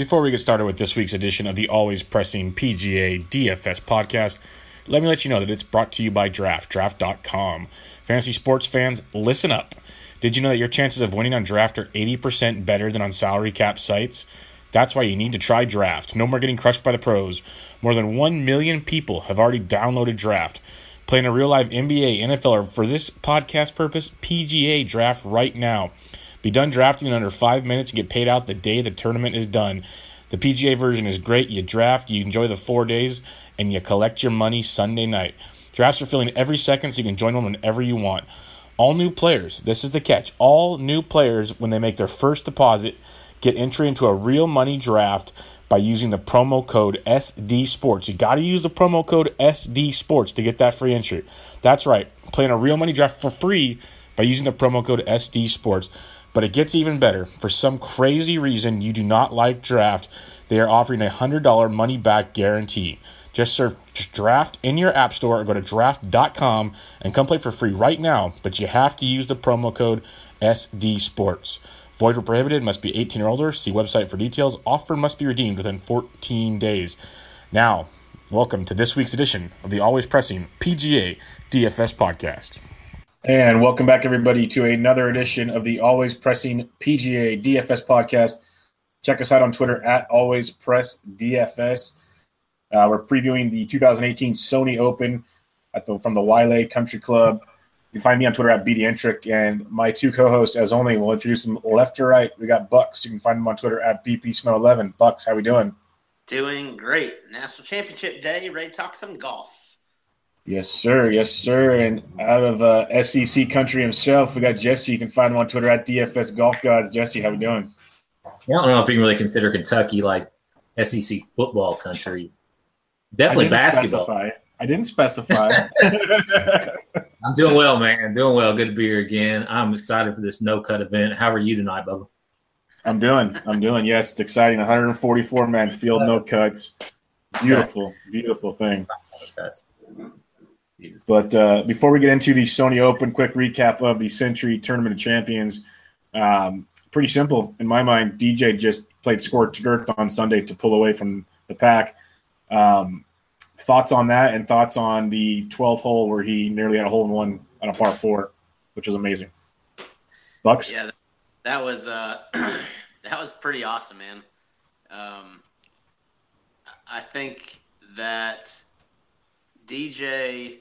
Before we get started with this week's edition of the always pressing PGA DFS podcast, let me let you know that it's brought to you by Draft, draft.com. Fantasy sports fans, listen up. Did you know that your chances of winning on draft are 80% better than on salary cap sites? That's why you need to try Draft. No more getting crushed by the pros. More than 1 million people have already downloaded Draft. Playing a real live NBA, NFL, or for this podcast purpose, PGA Draft right now. Be done drafting in under five minutes and get paid out the day the tournament is done. The PGA version is great. You draft, you enjoy the four days, and you collect your money Sunday night. Drafts are filling every second, so you can join them whenever you want. All new players, this is the catch. All new players, when they make their first deposit, get entry into a real money draft by using the promo code SD Sports. You got to use the promo code SD Sports to get that free entry. That's right, playing a real money draft for free by using the promo code SD Sports. But it gets even better. For some crazy reason you do not like draft, they are offering a $100 money back guarantee. Just search draft in your app store or go to draft.com and come play for free right now. But you have to use the promo code SD Sports. Void or prohibited, must be 18 or older. See website for details. Offer must be redeemed within 14 days. Now, welcome to this week's edition of the always pressing PGA DFS podcast. And welcome back, everybody, to another edition of the Always Pressing PGA DFS podcast. Check us out on Twitter at Always Press DFS. Uh, we're previewing the 2018 Sony Open at the, from the Waialae Country Club. You can find me on Twitter at BDentrek, and my two co-hosts, as only, will introduce them left to right. We got Bucks. You can find him on Twitter at BP Snow11. Bucks, how we doing? Doing great. National Championship Day. Ready to talk some golf? Yes, sir. Yes, sir. And out of uh, SEC country himself, we got Jesse. You can find him on Twitter at DFS Golf Gods. Jesse, how we doing? Yeah, I don't know if you can really consider Kentucky like SEC football country. Definitely I basketball. Specify. I didn't specify. I'm doing well, man. Doing well. Good to be here again. I'm excited for this no cut event. How are you tonight, Bubba? I'm doing. I'm doing. Yes, it's exciting. 144 man field, no cuts. Beautiful, beautiful thing. But uh, before we get into the Sony Open, quick recap of the Sentry Tournament of Champions. Um, pretty simple in my mind. DJ just played scorched earth on Sunday to pull away from the pack. Um, thoughts on that, and thoughts on the 12th hole where he nearly had a hole in one on a par four, which was amazing. Bucks. Yeah, that was uh, that was pretty awesome, man. Um, I think that DJ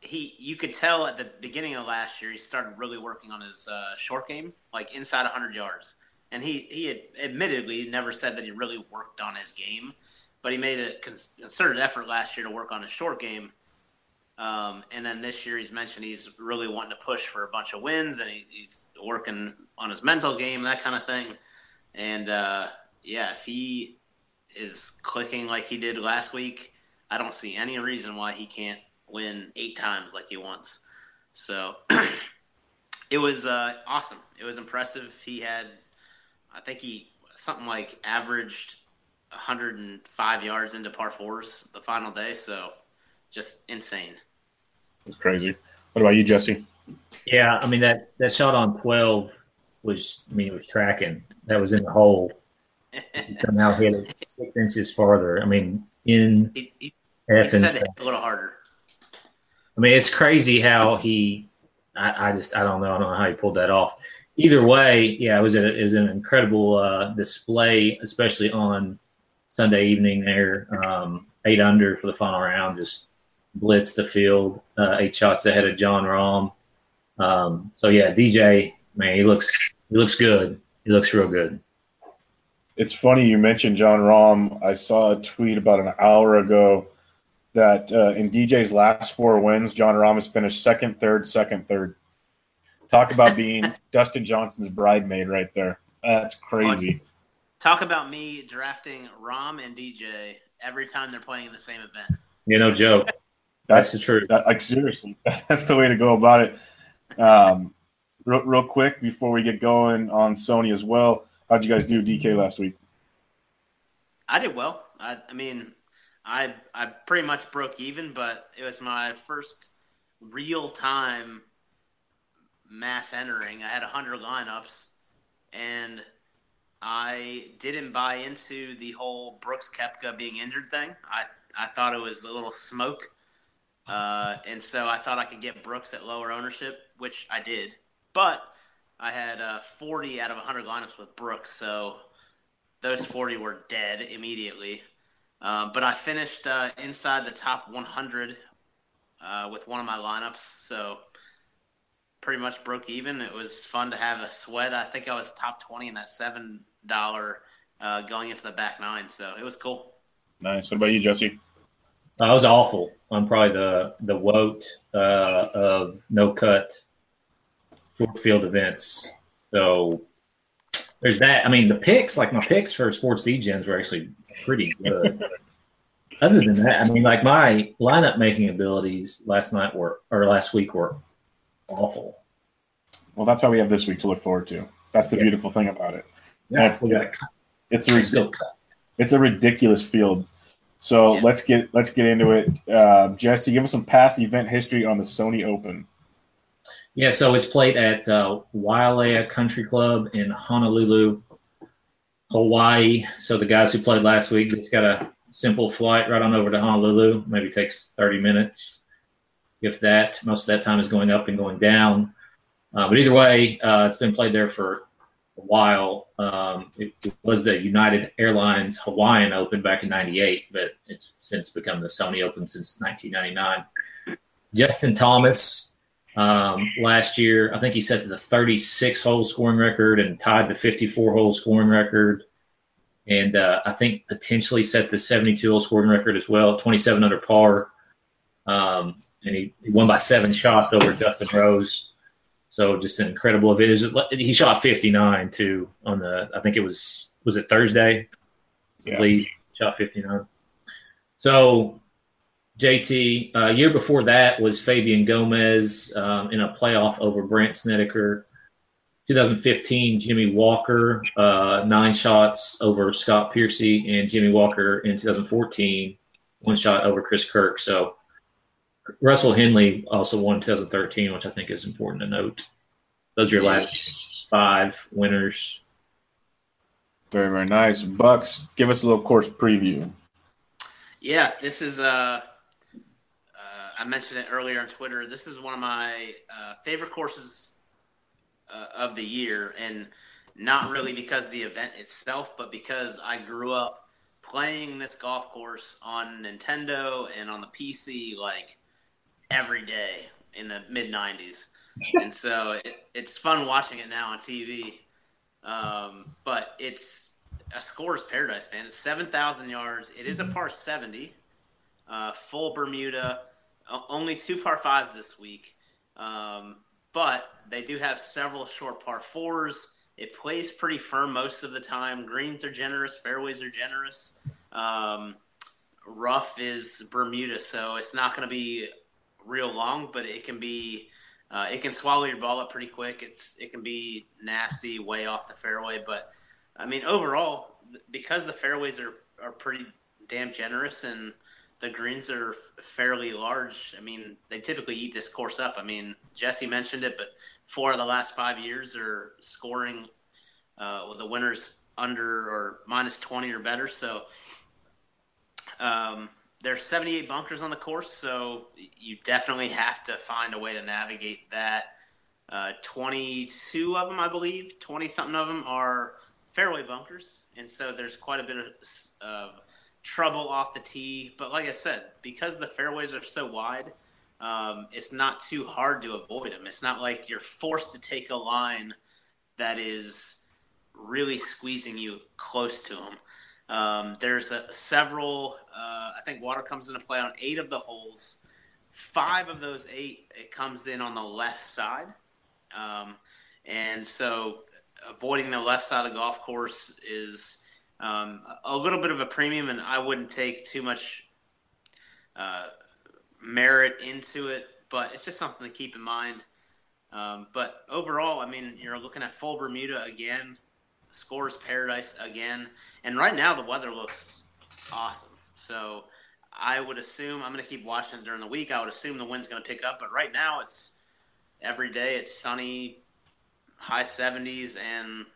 he you could tell at the beginning of last year he started really working on his uh, short game, like inside 100 yards. And he he had admittedly never said that he really worked on his game, but he made a concerted effort last year to work on his short game. Um, and then this year he's mentioned he's really wanting to push for a bunch of wins, and he, he's working on his mental game, that kind of thing. And uh, yeah, if he is clicking like he did last week, I don't see any reason why he can't win eight times like he wants. So it was uh, awesome. It was impressive. He had, I think he something like averaged 105 yards into par fours the final day. So just insane. It's crazy. What about you, Jesse? Yeah, I mean that that shot on 12 was, I mean, it was tracking. That was in the hole. He somehow hit it six inches farther. I mean, in he, he, he just had to hit a little harder. I mean, it's crazy how he. I, I, just I don't know I don't know how he pulled that off. Either way, yeah, it was, a, it was an incredible uh, display, especially on Sunday evening there. Um, eight under for the final round, just blitzed the field, uh, eight shots ahead of Jon Rahm. Um, so yeah, DJ, man, he looks he looks good. He looks real good. It's funny you mentioned Jon Rahm. I saw a tweet about an hour ago that uh, in DJ's last four wins, Jon Rahm has finished second, third, second, third. Talk about being Dustin Johnson's bridemaid right there. That's crazy. Talk about me drafting Rahm and DJ every time they're playing in the same event. You know, joke. That's the truth. That, like seriously, that's the way to go about it. Um, real, real quick before we get going on Sony as well, how'd you guys do DK last week? I did well. I, I mean, I I pretty much broke even, but it was my first real time mass entering. I had hundred lineups, and I didn't buy into the whole Brooks Koepka being injured thing. I, I thought it was a little smoke. Uh, and so I thought I could get Brooks at lower ownership, which I did. But I had uh, 40 out of 100 lineups with Brooks, so those 40 were dead immediately. Uh, but I finished uh, inside the top 100 uh, with one of my lineups, so pretty much broke even. It was fun to have a sweat. I think I was top 20 in that seven dollar uh, going into the back nine, so it was cool. Nice. What about you, Jesse? I was awful I'm probably the the woat uh, of no cut short field events. So there's that. I mean, the picks, like my picks for sports DGens were actually pretty good. Other than that, I mean, like my lineup making abilities last night were or last week were awful. Well, that's why we have this week to look forward to. That's the yeah. beautiful thing about it. Yeah, it's, it's a it's a ridiculous field. So yeah. let's get let's get into it. Uh, Jesse, give us some past event history on the Sony Open. Yeah, so it's played at uh, Waialae Country Club in Honolulu, Hawaii. So the guys who played last week just got a simple flight right on over to Honolulu. Maybe takes 30 minutes, if that. Most of that time is going up and going down. Uh, but either way, uh, it's been played there for a while. Um, it, it, was the United Airlines Hawaiian Open back in '98, but it's since become the Sony Open since 1999. Justin Thomas um, last year, I think he set the 36 hole scoring record and tied the 54 hole scoring record. And uh, I think potentially set the 72 hole scoring record as well, 27 under par. Um, and he, he won by seven shots over Justin Rose. So just an incredible event. He shot 59 too on the. I think it was was it Thursday. Yeah. Lee shot 59. So JT, uh, year before that was Fabian Gomez um, in a playoff over Brandt Snedeker. 2015, Jimmy Walker, uh, nine shots over Scott Piercy, and Jimmy Walker in 2014, one shot over Chris Kirk. So Russell Henley also won 2013, which I think is important to note. Those are your last five winners. Very, very nice. Bucks, give us a little course preview. Yeah, this is, uh, I mentioned it earlier on Twitter. This is one of my uh, favorite courses uh, of the year, and not really because of the event itself, but because I grew up playing this golf course on Nintendo and on the PC like every day in the mid 90s. and so it, it's fun watching it now on TV. Um, but it's a score's paradise, man. It's 7,000 yards. It is a par 70, uh, full Bermuda, only two par fives this week. Um, but they do have several short par fours. It plays pretty firm most of the time. Greens are generous, fairways are generous. Um, rough is Bermuda, so it's not going to be real long, but it can be uh, it can swallow your ball up pretty quick. It's it can be nasty, way off the fairway. But I mean, overall, because the fairways are are pretty damn generous and the greens are fairly large. I mean, they typically eat this course up. I mean, Jesse mentioned it, but four of the last five years are scoring uh, with the winners under or minus 20 or better. So, um, there's 78 bunkers on the course, so you definitely have to find a way to navigate that. Uh, 22 of them, I believe, 20 something of them are fairway bunkers, and so there's quite a bit of uh, trouble off the tee. But like I said, because the fairways are so wide, um, it's not too hard to avoid them. It's not like you're forced to take a line that is really squeezing you close to them. Um, there's a, several. Uh, I think water comes into play on eight of the holes. Five of those eight, it comes in on the left side, um, and so avoiding the left side of the golf course is um, a little bit of a premium, and I wouldn't take too much uh, merit into it, but it's just something to keep in mind. Um, but overall, I mean, you're looking at full Bermuda again scores paradise again. And right now the weather looks awesome. So I would assume I'm going to keep watching it during the week. I would assume the wind's going to pick up, but right now it's every day it's sunny, high 70s and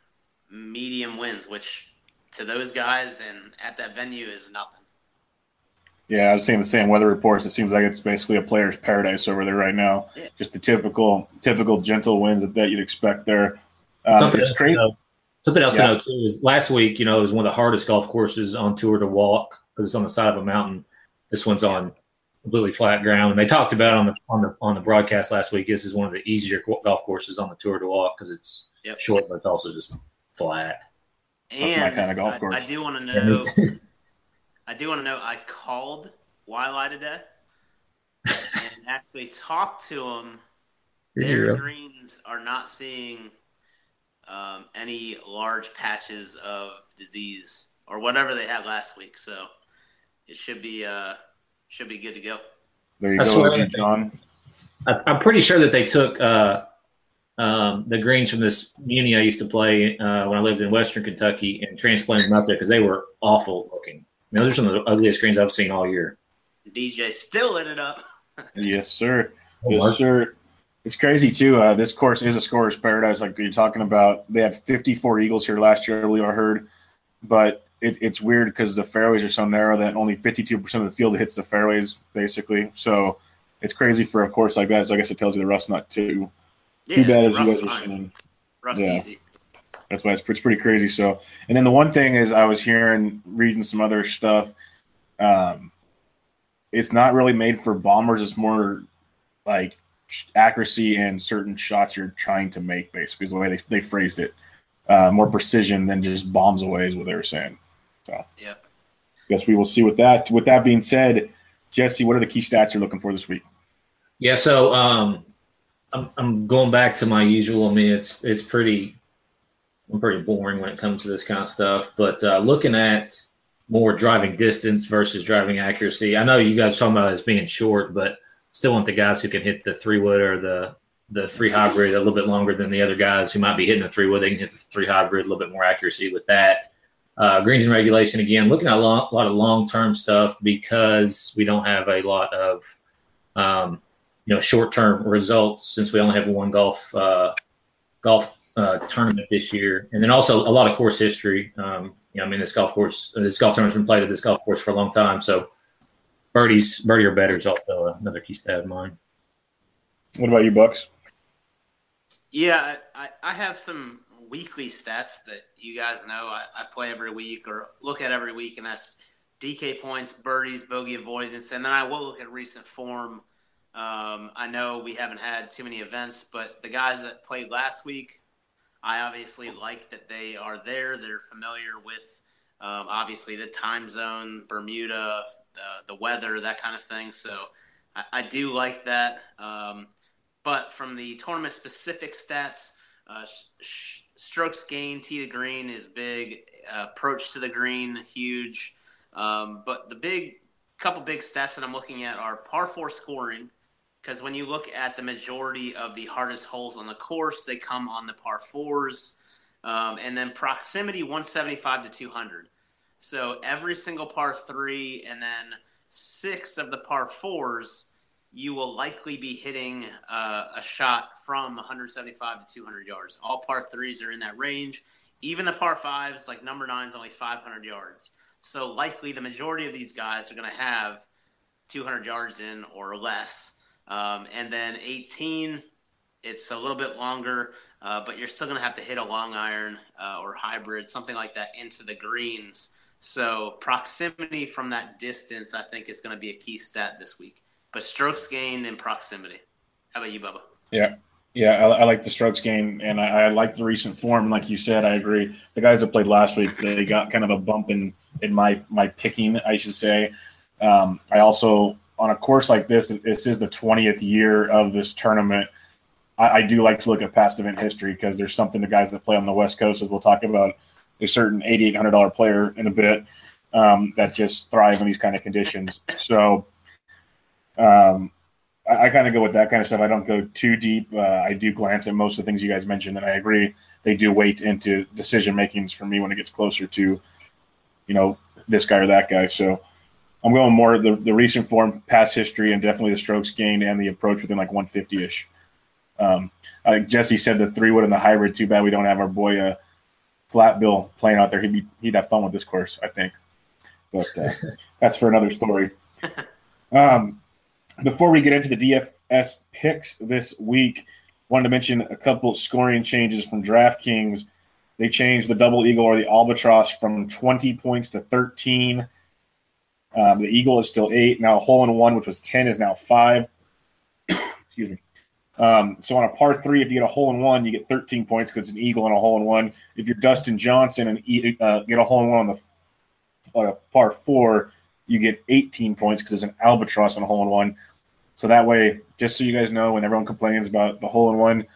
medium winds, which to those guys and at that venue is nothing. Yeah, I was seeing the same weather reports. It seems like it's basically a player's paradise over there right now. Yeah. Just the typical, typical gentle winds that, that you'd expect there. Um, Something it's else, crazy. to know, something else Yeah. to know too is last week, you know, it was one of the hardest golf courses on tour to walk because it's on the side of a mountain. This one's on completely flat ground, and they talked about on the on the on the broadcast last week. This is one of the easier golf courses on the tour to walk because it's Yep. short, but it's also just flat. And my kinda golf I- course. I, do want to know. I do want to know. I called Wiley today and actually talked to him. Did Their really? greens are not seeing um, any large patches of disease or whatever they had last week, so it should be uh, should be good to go. There you I go, you, John. I, I'm pretty sure that they took uh, um, the greens from this uni I used to play uh, when I lived in Western Kentucky and transplanted them out there because they were awful looking. I mean, those are some of the ugliest greens I've seen all year. DJ still lit it up. Yes, sir. Yes, sir. It's crazy too. Uh, this course is a scorer's paradise, like you're talking about. They had 54 eagles here last year, I believe I heard. But it, it's weird because the fairways are so narrow that only 52% of the field hits the fairways, basically. So it's crazy for a course like that. So I guess it tells you the rough's not too Yeah, too bad as you rough's guys are saying. Rough's Yeah. easy. That's why it's, it's pretty crazy. So, and then the one thing is, I was hearing, reading some other stuff. Um, it's not really made for bombers. It's more like accuracy and certain shots you're trying to make, basically, is the way they, they phrased it. Uh, more precision than just bombs away is what they were saying. So, Yep. Guess we will see with that. With that being said, Jesse, what are the key stats you're looking for this week? Yeah, so um, I'm, I'm going back to my usual. I mean, it's it's pretty I'm pretty boring when it comes to this kind of stuff. But uh, looking at more driving distance versus driving accuracy, I know you guys talking about as being short, but still want the guys who can hit the three wood or the the three hybrid a little bit longer than the other guys who might be hitting the three wood. They can hit the three hybrid a little bit more accuracy with that. Uh, greens and regulation again, looking at a lot, a lot of long term stuff because we don't have a lot of um, you know short term results since we only have one golf uh, golf uh, tournament this year, and then also a lot of course history. Um, you know, I mean, this golf course, this golf tournament's been played at this golf course for a long time, so birdies, birdie or better is also another key stat of mine. What about you, Bucks? Yeah, I, I have some weekly stats that you guys know I, I play every week or look at every week, and that's DK points, birdies, bogey avoidance, and then I will look at recent form. Um, I know we haven't had too many events, but the guys that played last week, I obviously like that they are there. They're familiar with um, obviously the time zone, Bermuda, the, the weather, that kind of thing. So I, I do like that. Um, but from the tournament specific stats, uh, sh- strokes gained, tee to green is big. Uh, approach to the green, huge. Um, but the big couple big stats that I'm looking at are par four scoring, because when you look at the majority of the hardest holes on the course, they come on the par fours, um, and then proximity 175 to 200. So every single par three, and then six of the par fours you will likely be hitting uh, a shot from 175 to 200 yards. All par threes are in that range. Even the par fives, like number nine, is only 500 yards. So likely the majority of these guys are going to have 200 yards in or less. Um, and then 18, it's a little bit longer, uh, but you're still going to have to hit a long iron uh, or hybrid, something like that, into the greens. So proximity from that distance, I think, is going to be a key stat this week but strokes gained and proximity. How about you, Bubba? Yeah, yeah, I, I like the strokes gain, and I, I like the recent form. Like you said, I agree. The guys that played last week, they got kind of a bump in in my my picking, I should say. Um, I also on a course like this, this is the 20th year of this tournament. I, I do like to look at past event history because there's something the guys that play on the West Coast, as we'll talk about, a certain $8,800 player in a bit um, that just thrive in these kind of conditions. So. Um, I, I kind of go with that kind of stuff. I don't go too deep. Uh, I do glance at most of the things you guys mentioned, and I agree they do weight into decision makings for me when it gets closer to, you know, this guy or that guy. So I'm going more the the recent form, past history, and definitely the strokes gained and the approach within like 150 ish. Um, like Jesse said, the three wood and the hybrid. Too bad we don't have our boy uh, flat bill playing out there, he'd be he'd have fun with this course, I think. But uh, that's for another story. Um, before we get into the DFS picks this week, wanted to mention a couple scoring changes from DraftKings. They changed the double eagle or the albatross from 20 points to 13. Um, the eagle is still eight. Now, a hole in one, which was 10, is now five. Excuse me. Um, so on a par three, if you get a hole in one, you get 13 points because it's an eagle and a hole in one. If you're Dustin Johnson and uh, get a hole in one on the uh, par four, you get 18 points because it's an albatross on a hole in one. So that way, just so you guys know, when everyone complains about the hole in one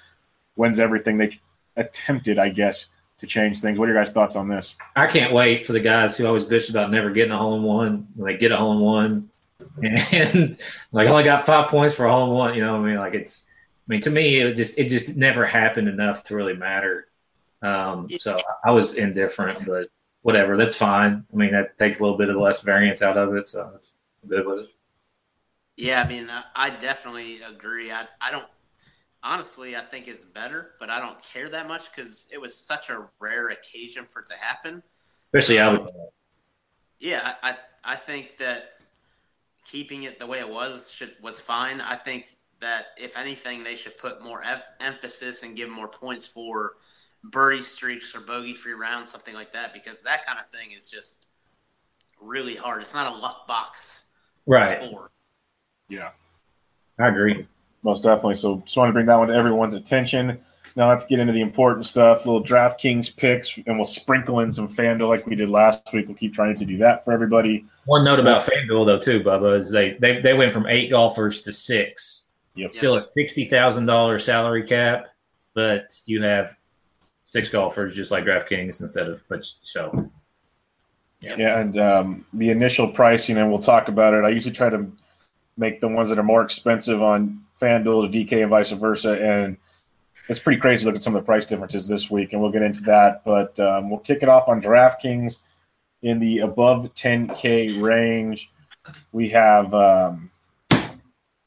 wins everything, they attempted, I guess, to change things. What are your guys' thoughts on this? I can't wait for the guys who always bitch about never getting a hole in one when they get a hole in one, and like only got five points for a hole in one. You know, what I mean, like it's. I mean, to me, it just it just never happened enough to really matter. Um, so I was indifferent, but whatever, that's fine. I mean, that takes a little bit of less variance out of it, so that's good with it. Yeah, I mean, I definitely agree. I I don't honestly, I think it's better, but I don't care that much because it was such a rare occasion for it to happen. Especially um, Yeah, I I think that keeping it the way it was should was fine. I think that if anything, they should put more f- emphasis and give more points for birdie streaks or bogey free rounds, something like that, because that kind of thing is just really hard. It's not a luck box right. Sport. Yeah, I agree. Most definitely. So just want to bring that one to everyone's attention. Now let's get into the important stuff. Little DraftKings picks, and we'll sprinkle in some FanDuel like we did last week. We'll keep trying to do that for everybody. One note about FanDuel though too, Bubba, is they they, they went from eight golfers to six. Yep. Still a sixty thousand dollar salary cap, but you have six golfers just like DraftKings instead of but so. Yeah, yeah and um, the initial pricing, and we'll talk about it. I usually try to make the ones that are more expensive on FanDuel to DK and vice versa. And it's pretty crazy to look at some of the price differences this week, and we'll get into that. But um, we'll kick it off on DraftKings in the above 10K range. We have um,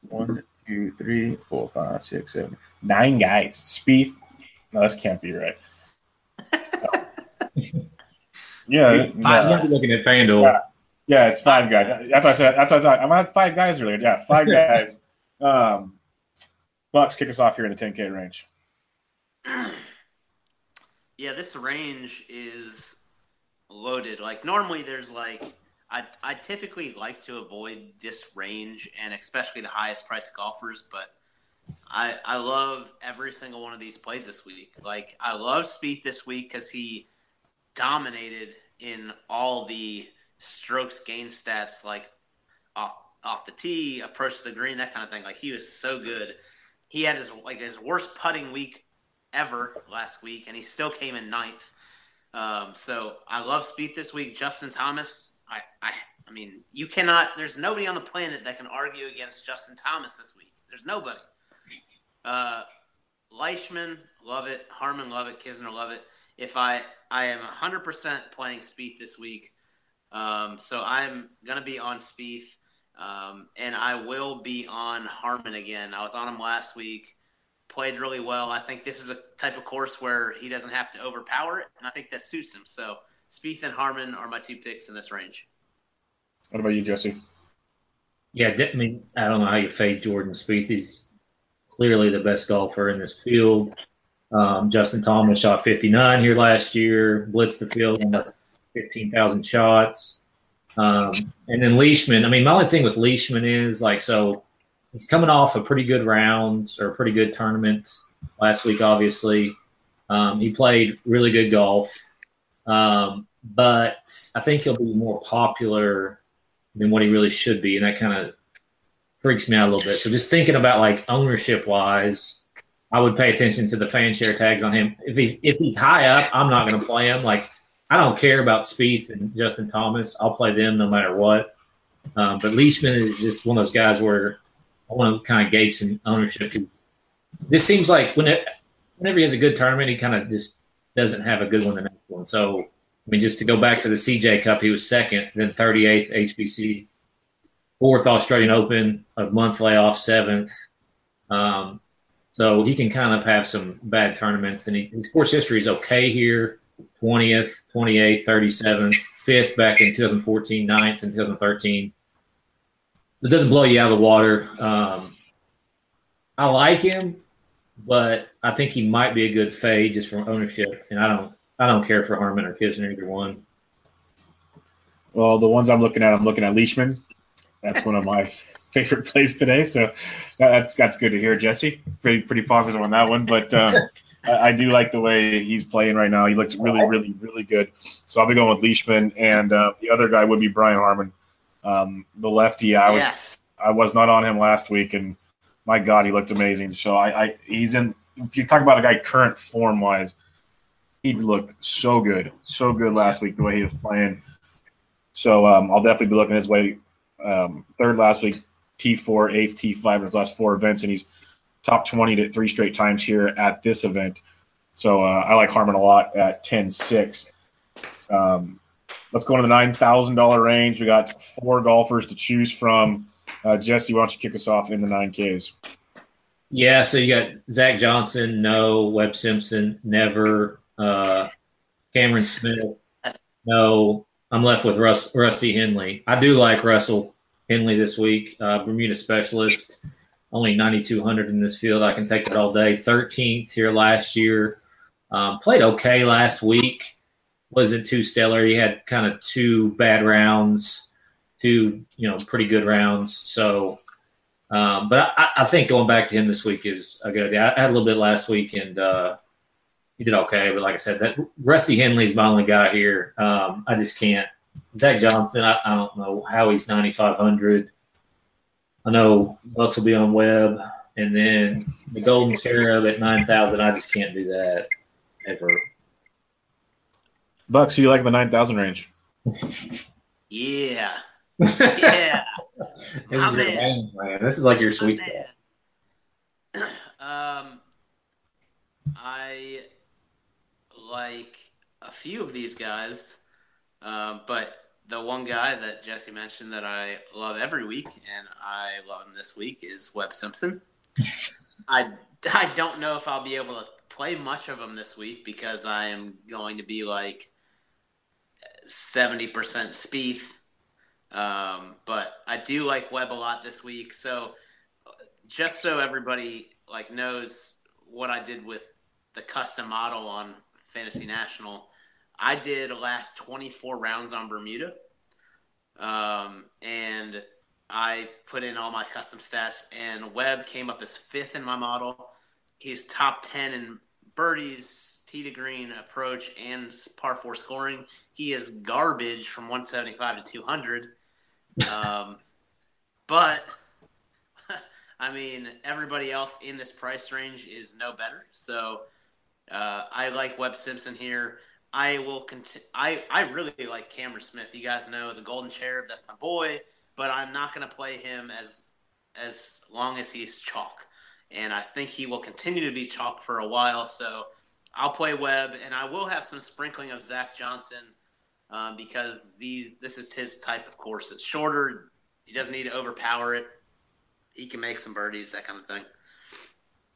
one, two, three, four, five, six, seven, nine guys. Spieth. No, this can't be right. yeah, I'm looking at FanDuel. Yeah. Yeah, it's five guys. That's what I said. That's what I thought. I am at five guys earlier. Yeah, five guys. Um, Bucks kick us off here in the 10K range. Yeah, this range is loaded. Like normally, there's like I I typically like to avoid this range and especially the highest priced golfers, but I I love every single one of these plays this week. Like I love Spieth this week because he dominated in all the strokes gain stats like off off the tee, approach the green, that kind of thing. Like he was so good. He had his like his worst putting week ever last week, and he still came in ninth. Um, so I love Spieth this week. Justin Thomas, I, I, I mean, you cannot. There's nobody on the planet that can argue against Justin Thomas this week. There's nobody. Uh, Leishman, love it. Harman, love it. Kisner, love it. If I, I am 100% playing Spieth this week. Um, so I'm gonna be on Spieth, um, and I will be on Harman again. I was on him last week, played really well. I think this is a type of course where he doesn't have to overpower it, and I think that suits him. So Spieth and Harman are my two picks in this range. What about you, Jesse? Yeah, I mean, I don't know how you fade Jordan Spieth. He's clearly the best golfer in this field. Um, Justin Thomas shot 59 here last year, blitzed the field 15,000 shots. Um, and then Leishman, I mean, my only thing with Leishman is like, so he's coming off a pretty good round or a pretty good tournament last week, obviously. Um, he played really good golf. Um, but I think he'll be more popular than what he really should be. And that kind of freaks me out a little bit. So just thinking about like ownership wise, I would pay attention to the fan share tags on him. If he's, if he's high up, I'm not going to play him. Like, I don't care about Spieth and Justin Thomas. I'll play them no matter what. Um, but Leishman is just one of those guys where I want to kind of gauge some ownership. This seems like when it, whenever he has a good tournament, he kind of just doesn't have a good one the next one. So, I mean, just to go back to the CJ Cup, he was second, then 38th HBC, fourth Australian Open, a month layoff, seventh. Um, so he can kind of have some bad tournaments, and he, his course history is okay here 20th, 28th, 37th, 5th back in 2014, 9th in 2013. It doesn't blow you out of the water. Um, I like him, but I think he might be a good fade just from ownership, and I don't I don't care for Harman or Kisner either one. Well, the ones I'm looking at, I'm looking at Leishman. That's one of my favorite plays today. So that's that's good to hear, Jesse. Pretty pretty positive on that one. But um, I, I, do like the way he's playing right now. He looks really really really good. So I'll be going with Leishman, and uh, the other guy would be Brian Harman, um, the lefty. I was yes. I was not on him last week, and my God, he looked amazing. So I, I he's in. If you talk about a guy current form wise, he looked so good, so good last week the way he was playing. So um, I'll definitely be looking his way. Um, third last week, T4, eighth, T5 in his last four events, and he's top 20 to three straight times here at this event. So uh, I like Harman a lot at 10-6. Um, let's go into the $9,000 range. We got four golfers to choose from. Uh, Jesse, why don't you kick us off in the 9Ks? Yeah, so you got Zach Johnson, no, Webb Simpson, never, uh, Cameron Smith, no, I'm left with Russ, Rusty Henley. I do like Russell Henley this week, uh, Bermuda specialist, only 9,200 in this field. I can take it all day. 13th here last year. Um, played okay last week. Wasn't too stellar. He had kind of two bad rounds, two you know pretty good rounds. So, um, but I, I think going back to him this week is a good idea. I had a little bit last week and uh, he did okay. But like I said, that Rusty Henley's my only guy here. Um, I just can't. Zach Johnson, I, I don't know how he's 9,500. I know Bucks will be on Webb, and then the Golden Cherub at 9,000. I just can't do that ever. Bucks, you like the 9,000 range? yeah. Yeah. this is your man, man. This is like your sweet spot. Um, I like a few of these guys, uh, but the one guy that Jesse mentioned that I love every week, and I love him this week, is Webb Simpson. I, I don't know if I'll be able to play much of him this week because I am going to be like 70% Spieth. Um, but I do like Webb a lot this week. So just so everybody like knows what I did with the custom model on Fantasy National. I did last 24 rounds on Bermuda, um, and I put in all my custom stats. And Webb came up as fifth in my model. He's top 10 in birdies, tee to green approach, and par four scoring. He is garbage from 175 to 200. Um, but I mean, everybody else in this price range is no better. So uh, I like Webb Simpson here. I will continue. I I really like Cameron Smith. You guys know the Golden Cherub. That's my boy. But I'm not going to play him as as long as he's chalk, and I think he will continue to be chalk for a while. So I'll play Webb, and I will have some sprinkling of Zach Johnson um, because these this is his type of course. It's shorter. He doesn't need to overpower it. He can make some birdies, that kind of thing.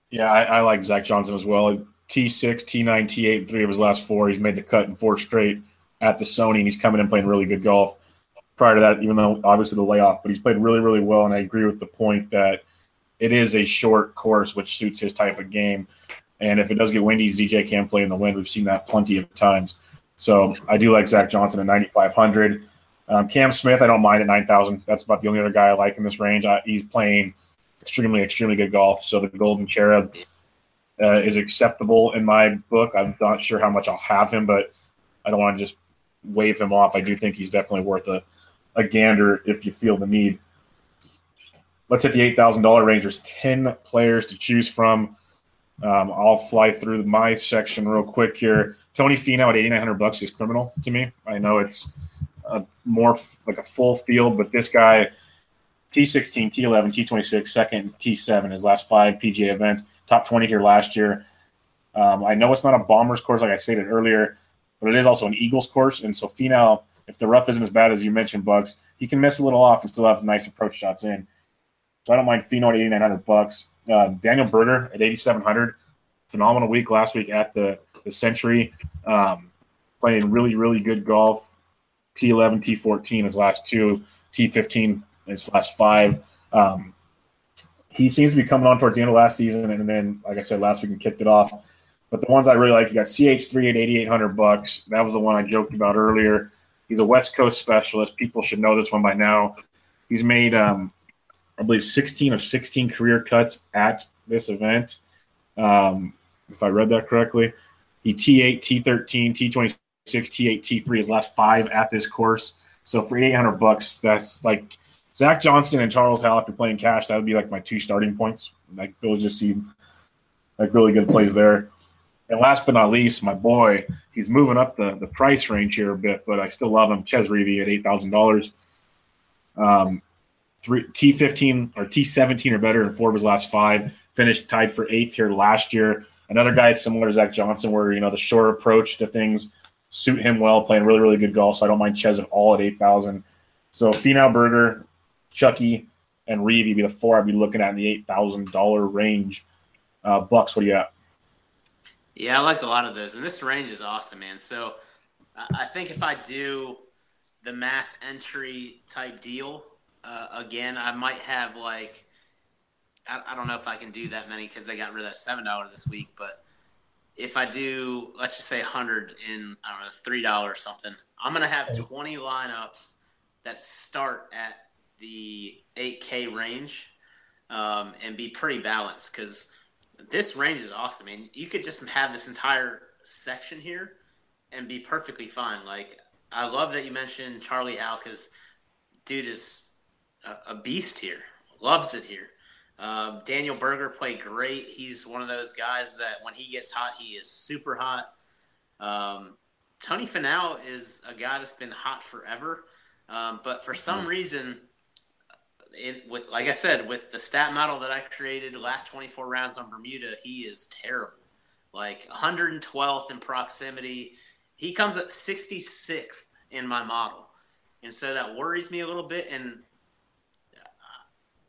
Yeah, I, I like Zach Johnson as well. T6, T9, T8, and three of his last four. He's made the cut in four straight at the Sony, and he's coming in playing really good golf. Prior to that, even though obviously the layoff, but he's played really, really well. And I agree with the point that it is a short course, which suits his type of game. And if it does get windy, ZJ can play in the wind. We've seen that plenty of times. So I do like Zach Johnson at 9,500. Um, Cam Smith, I don't mind at 9,000. That's about the only other guy I like in this range. I, he's playing extremely, extremely good golf. So the Golden Cherub uh, is acceptable in my book. I'm not sure how much I'll have him, but I don't want to just wave him off. I do think he's definitely worth a, a gander if you feel the need. Let's hit the $8,000 range. There's 10 players to choose from. Um, I'll fly through my section real quick here. Tony Finau at 8,900 bucks is criminal to me. I know it's a more f- like a full field, but this guy, T16, T11, T26, second, T7, his last five PGA events top 20 here last year. Um, I know it's not a Bombers course, like I stated earlier, but it is also an Eagles course. And so Finau, if the rough isn't as bad as you mentioned, Bucks, he can miss a little off and still have nice approach shots in. So I don't mind Finau at 8,900 bucks. Uh, Daniel Berger at 8,700. Phenomenal week last week at the the Sentry. Um, playing really, really good golf. T11, T14 his last two, T15 his last five. Um, he seems to be coming on towards the end of last season, and then, like I said, last week he kicked it off. But the ones I really like, you got CH3 at 8,800 bucks. That was the one I joked about earlier. He's a West Coast specialist. People should know this one by now. He's made, um, I believe, 16 of 16 career cuts at this event. Um, if I read that correctly, he T8, T13, T26, T8, T3 his last five at this course. So for 800 bucks, that's like Zach Johnson and Charles Howell. If you're playing cash, that would be like my two starting points. Like those just seem like really good plays there. And last but not least, my boy, he's moving up the, the price range here a bit, but I still love him. Chez Reavie at eight thousand dollars. Um, T fifteen or T seventeen or better in four of his last five. Finished tied for eighth here last year. Another guy similar to Zach Johnson, where you know the short approach to things suit him well, playing really really good golf. So I don't mind Chez at all at eight thousand. So Finau Berger, Chucky, and Reavie, you'd be the four I'd be looking at in the eight thousand dollar range. Uh, Bucks, what do you got? Yeah, I like a lot of those, and this range is awesome, man. So I think if I do the mass entry type deal uh, again, I might have like I, I don't know if I can do that many because they got rid of that seven dollar this week, but if I do, let's just say hundred in I don't know three dollars something, I'm gonna have twenty lineups that start at the 8K range um, and be pretty balanced because this range is awesome. I mean, you could just have this entire section here and be perfectly fine. Like, I love that you mentioned Charlie Howell because dude is a, a, beast here. Loves it here. Um, Daniel Berger played great. He's one of those guys that when he gets hot, he is super hot. Um, Tony Finau is a guy that's been hot forever, um, but for some reason – it, with like I said, with the stat model that I created, last 24 rounds on Bermuda, he is terrible. Like 112th in proximity. He comes at 66th in my model, and so that worries me a little bit. And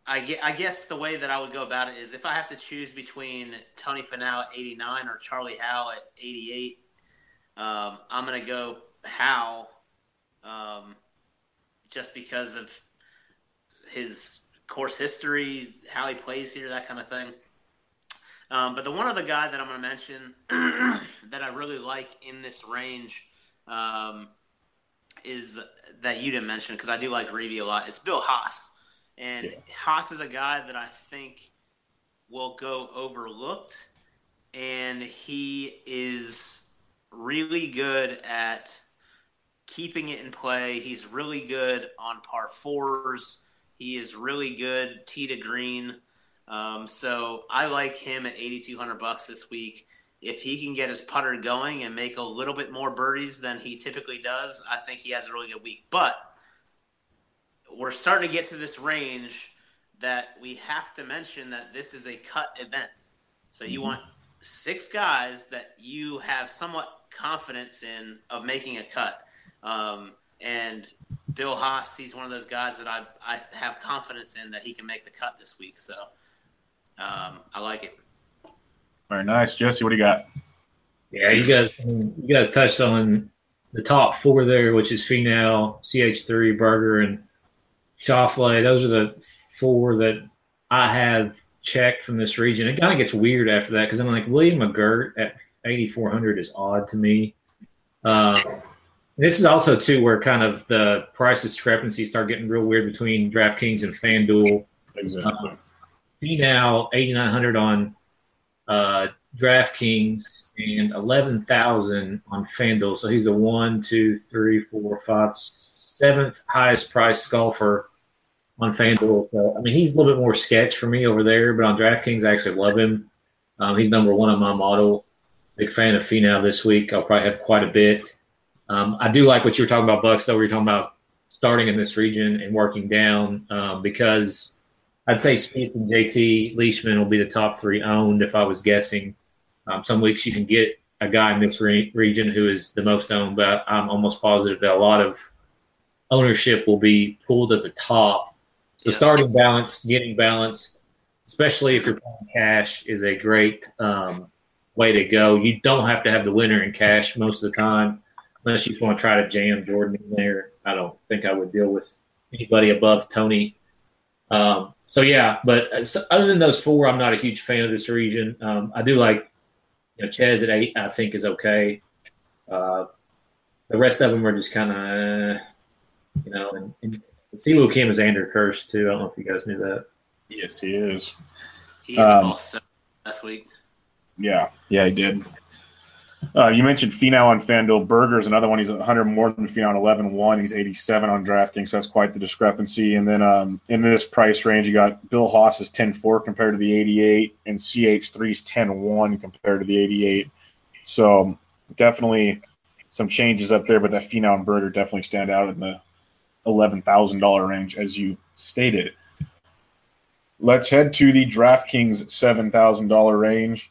I, I guess the way that I would go about it is if I have to choose between Tony Finau at 89 or Charlie Howell at 88, um, I'm going to go Howell um, just because of his course history, how he plays here, that kind of thing. Um, but the one other guy that I'm going to mention that I really like in this range um, is that you didn't mention because I do like Reavie a lot. It's Bill Haas, and yeah. Haas is a guy that I think will go overlooked, and he is really good at keeping it in play. He's really good on par fours. He is really good, tee to green. Um, so I like him at 8,200 bucks this week. If he can get his putter going and make a little bit more birdies than he typically does, I think he has a really good week. But we're starting to get to this range that we have to mention that this is a cut event. So you mm-hmm. want six guys that you have somewhat confidence in of making a cut. Um, and Bill Haas, he's one of those guys that I I have confidence in that he can make the cut this week. So um, I like it. Very nice, Jesse. What do you got? Yeah, you guys you guys touched on the top four there, which is Finau, CH3, Berger, and Schauffele. Those are the four that I have checked from this region. It kind of gets weird after that because I'm like William McGirt at 8,400 is odd to me. Uh, this is also too where kind of the price discrepancies start getting real weird between DraftKings and FanDuel. Exactly. Uh, now 8,900 on uh, DraftKings and 11,000 on FanDuel. So he's the one, two, three, four, five, seventh highest priced golfer on FanDuel. So, I mean, he's a little bit more sketch for me over there, but on DraftKings, I actually love him. Um, he's number one on my model. Big fan of Finau this week. I'll probably have quite a bit. Um, I do like what you were talking about, Bucks, though, where you're talking about starting in this region and working down um, because I'd say Smith and JT Leishman will be the top three owned if I was guessing. Um, some weeks you can get a guy in this re- region who is the most owned, but I'm almost positive that a lot of ownership will be pulled at the top. So yeah. starting balanced, getting balanced, especially if you're playing cash, is a great um, way to go. You don't have to have the winner in cash most of the time. Unless you just want to try to jam Jordan in there. I don't think I would deal with anybody above Tony. Um, so yeah, but uh, so other than those four, I'm not a huge fan of this region. Um, I do like, you know, Chez at eight. I think is okay. Uh, the rest of them are just kind of, you know, and, and Siwoo Kim is Andrew Kirsch too. I don't know if you guys knew that. Yes, he is. He had um, also last week. Yeah, yeah, he did. Uh, you mentioned Finau on FanDuel. Berger's another one. He's 100 more than Finau 11-1. He's 87 on DraftKings, so that's quite the discrepancy. And then um, in this price range, you got Bill Haas's 10-4 compared to the 88, and CH3's 10-1 compared to the 88. So definitely some changes up there, but that Finau and Berger definitely stand out in the $11,000 range, as you stated. Let's head to the DraftKings $7,000 range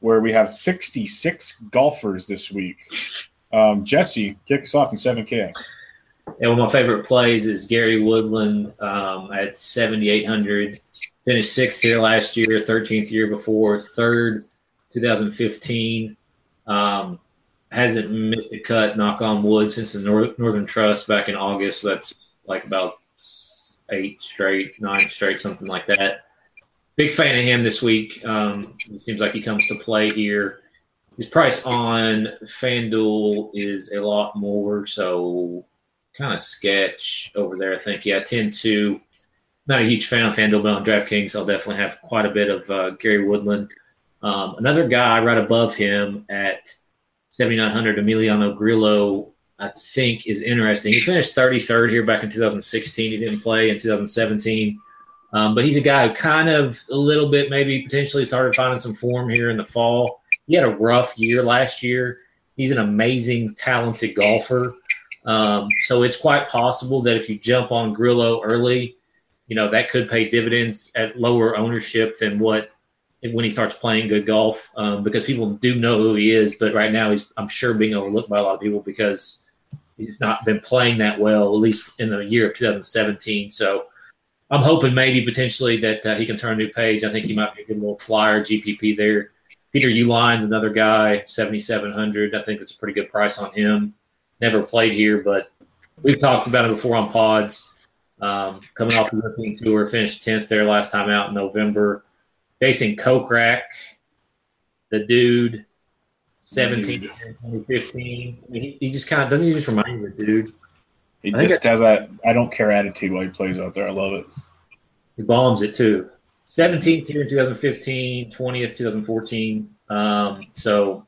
where we have 66 golfers this week. Um, Jesse, kick us off in 7K. Yeah, one of my favorite plays is Gary Woodland um, at 7,800. Finished sixth here last year, 13th year before, third 2015. Um, hasn't missed a cut, knock on wood, since the Northern Trust back in August. So that's like about eight straight, nine straight, something like that big fan of him this week. Um, it seems like he comes to play here. His price on FanDuel is a lot more, so kind of sketch over there. I think, yeah, 10 2. Not a huge fan of FanDuel, but on DraftKings, I'll definitely have quite a bit of uh, Gary Woodland. Um, another guy right above him at 7,900, Emiliano Grillo, I think is interesting. He finished 33rd here back in 2016. He didn't play in 2017. Um, but he's a guy who kind of a little bit maybe potentially started finding some form here in the fall. He had a rough year last year. He's an amazing, talented golfer. Um, so it's quite possible that if you jump on Grillo early, you know, that could pay dividends at lower ownership than what when he starts playing good golf um, because people do know who he is. But right now, he's I'm sure being overlooked by a lot of people because he's not been playing that well, at least in the year of 2017. So I'm hoping maybe potentially that uh, he can turn a new page. I think he might be a good little flyer GPP there. Peter Uihlein's another guy, 7,700. I think that's a pretty good price on him. Never played here, but we've talked about him before on pods. Um, coming off the European tour, finished 10th there last time out in November. Jason Kokrak, the dude, 17, 2015. I mean, he, he just kind of doesn't he just remind you of the dude? He I just has that I don't care attitude while he plays out there. I love it. He bombs it too. 17th here in 2015, 20th 2014. Um, so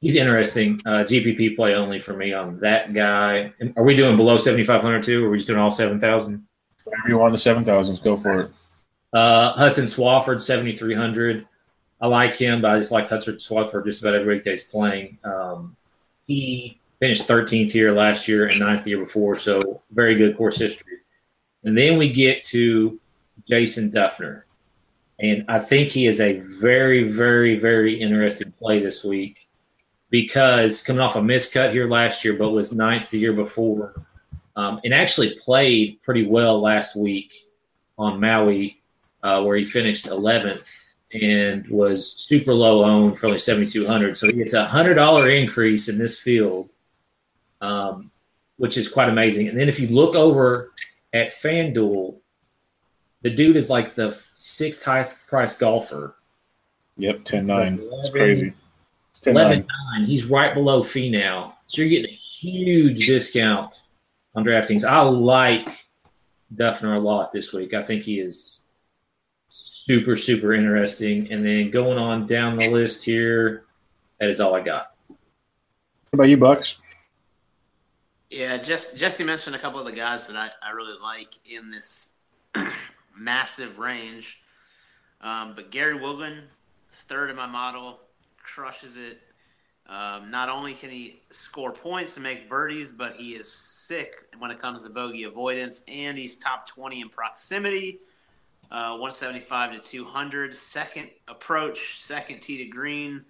he's interesting. Uh, GPP play only for me on that guy. Are we doing below 7,500 too, or are we just doing all 7,000? Whatever you want the 7,000s, go for it. Uh, Hudson Swafford, 7,300. I like him, but I just like Hudson Swafford just about every week that he's playing. Um, he Finished 13th here last year and ninth the year before, so very good course history. And then we get to Jason Dufner. And I think he is a very, very, very interesting play this week because coming off a miscut here last year, but was ninth the year before, um, and actually played pretty well last week on Maui, uh, where he finished 11th and was super low owned for only 7,200. So he gets a hundred dollar increase in this field um, which is quite amazing. And then if you look over at FanDuel, the dude is like the sixth highest priced golfer. Yep, 10 9. It's crazy. It's 11 9. He's right below Finau. So you're getting a huge discount on DraftKings. I like Dufner a lot this week. I think he is super, super interesting. And then going on down the list here, that is all I got. What about you, Bucks? Yeah, Jesse mentioned a couple of the guys that I, I really like in this massive range. Um, but Gary Woodland, third in my model, crushes it. Um, not only can he score points and make birdies, but he is sick when it comes to bogey avoidance, and he's top 20 in proximity. Uh, 175 to 200, second approach, second tee to green.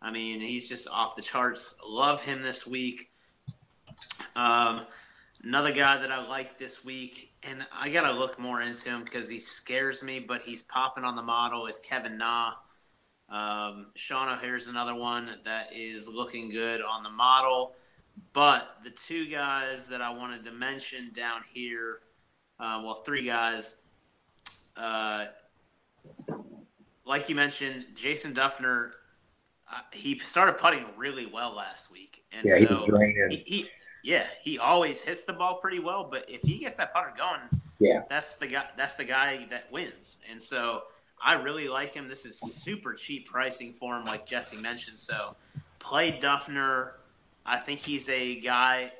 I mean, he's just off the charts. Love him this week. Um, another guy that I like this week, and I got to look more into him because he scares me, but he's popping on the model, is Kevin Na. Um, Sean O'Hair's another one that is looking good on the model. but the two guys that I wanted to mention down here, uh, well, three guys. Uh, like you mentioned, Jason Dufner, uh, he started putting really well last week, and Yeah, he so he, he, yeah, he always hits the ball pretty well. But if he gets that putter going, Yeah. that's the guy. That's the guy that wins. And so I really like him. This is super cheap pricing for him, like Jesse mentioned. So play Dufner. I think he's a guy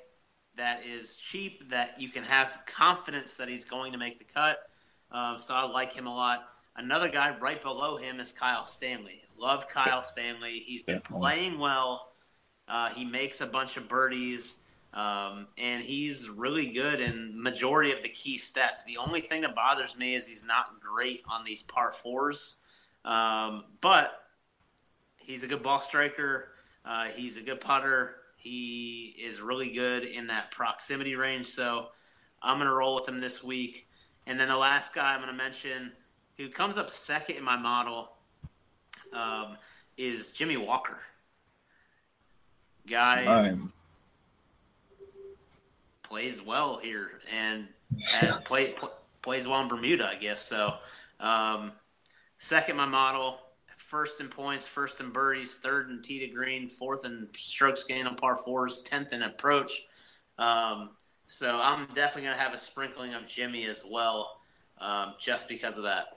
that is cheap that you can have confidence that he's going to make the cut. Um, so I like him a lot. Another guy right below him is Kyle Stanley. Love Kyle Stanley. He's been Definitely. playing well. Uh, he makes a bunch of birdies, um, and he's really good in majority of the key stats. The only thing that bothers me is he's not great on these par fours, um, but he's a good ball striker. Uh, he's a good putter. He is really good in that proximity range. So I'm going to roll with him this week. And then the last guy I'm going to mention, who comes up second in my model, um, is Jimmy Walker. Guy Mine. plays well here and has play, pl- plays well in Bermuda, I guess. So, um, second my model, first in points, first in birdies, third in tee to green, fourth in strokes gained on par fours, tenth in approach. Um, so I'm definitely gonna have a sprinkling of Jimmy as well, um, just because of that.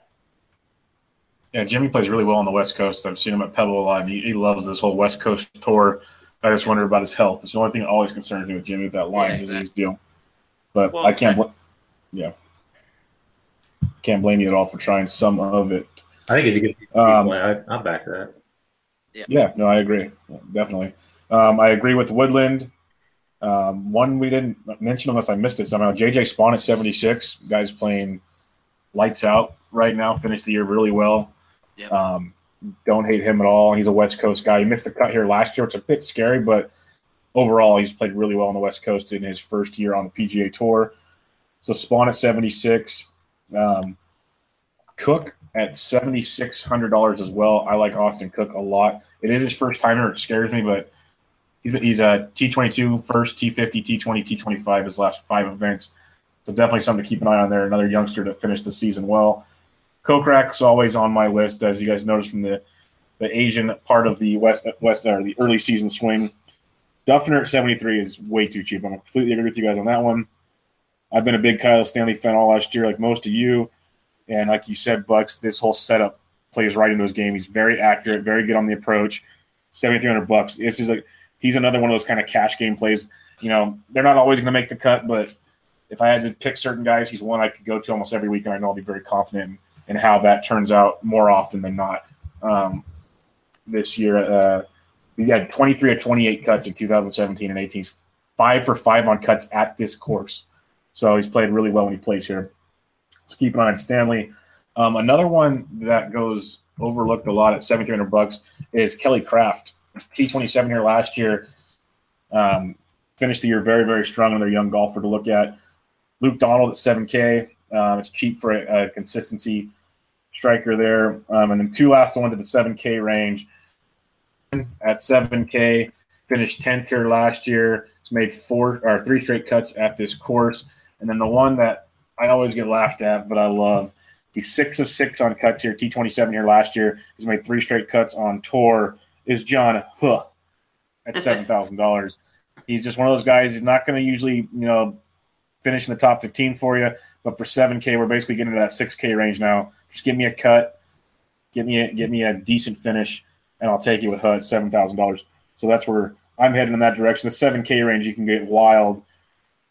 Yeah, Jimmy plays really well on the West Coast. I've seen him at Pebble a lot, and he, he loves this whole West Coast tour. I just wonder about his health. It's the only thing that always concerns me with Jimmy with that Lyme Yeah, disease deal. But Well, I can't, bl- yeah, can't blame you at all for trying some of it. I think he's a good Um, play. I, I back that. Yeah, no, I agree. Yeah, definitely. Um, I agree with Woodland. Um, one we didn't mention unless I missed it somehow. JJ Spaun at 76. Guy's playing lights out right now. Finished the year really well. Yep. Um, don't hate him at all. He's a West Coast guy. He missed the cut here last year. It's a bit scary, but overall, he's played really well on the West Coast in his first year on the PGA Tour. So Spaun at 76. Um, Cook at seventy six hundred dollars as well. I like Austin Cook a lot. It is his first timer. It scares me, but he's he's a T twenty two first, T fifty, T twenty, T twenty five his last five events. So definitely something to keep an eye on there. Another youngster to finish the season well. Kokrak's always on my list, as you guys noticed from the the Asian part of the West West or the early season swing. Dufner at seventy three is way too cheap. I'm completely agree with you guys on that one. I've been a big Kyle Stanley fan all last year, like most of you. And like you said, Bucks, this whole setup plays right into his game. He's very accurate, very good on the approach. Seventy three hundred bucks. This is like he's another one of those kind of cash game plays. You know, they're not always going to make the cut, but if I had to pick certain guys, he's one I could go to almost every week, and I know I'll be very confident in how that turns out more often than not. Um, this year, uh, we had 23 or 28 cuts in 2017 and 18. He's five for five on cuts at this course, so he's played really well when he plays here. So keep an eye on Stanley. Um, another one that goes overlooked a lot at 7,300 bucks is Kelly Kraft. T27 here last year. Um, finished the year very, very strong. Another young golfer to look at. Luke Donald at 7K. Um, it's cheap for a, a consistency striker there. Um, and then two last ones at the 7K range. At 7K, finished 10th here last year. He's made four or three straight cuts at this course. And then the one that I always get laughed at, but I love. He's six of six on cuts here. T27 here last year. He's made three straight cuts on tour. Is John Huh at seven thousand dollars? He's just one of those guys. He's not going to usually, you know, finish in the top 15 for you. But for 7K, we're basically getting to that 6K range now. Just give me a cut, give me a, give me a decent finish, and I'll take it with HUD seven thousand dollars. So that's where I'm heading in that direction. The 7K range, you can get wild.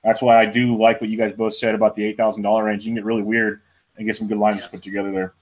That's why I do like what you guys both said about the eight thousand dollar range. You can get really weird and get some good lineups Yeah. put together there.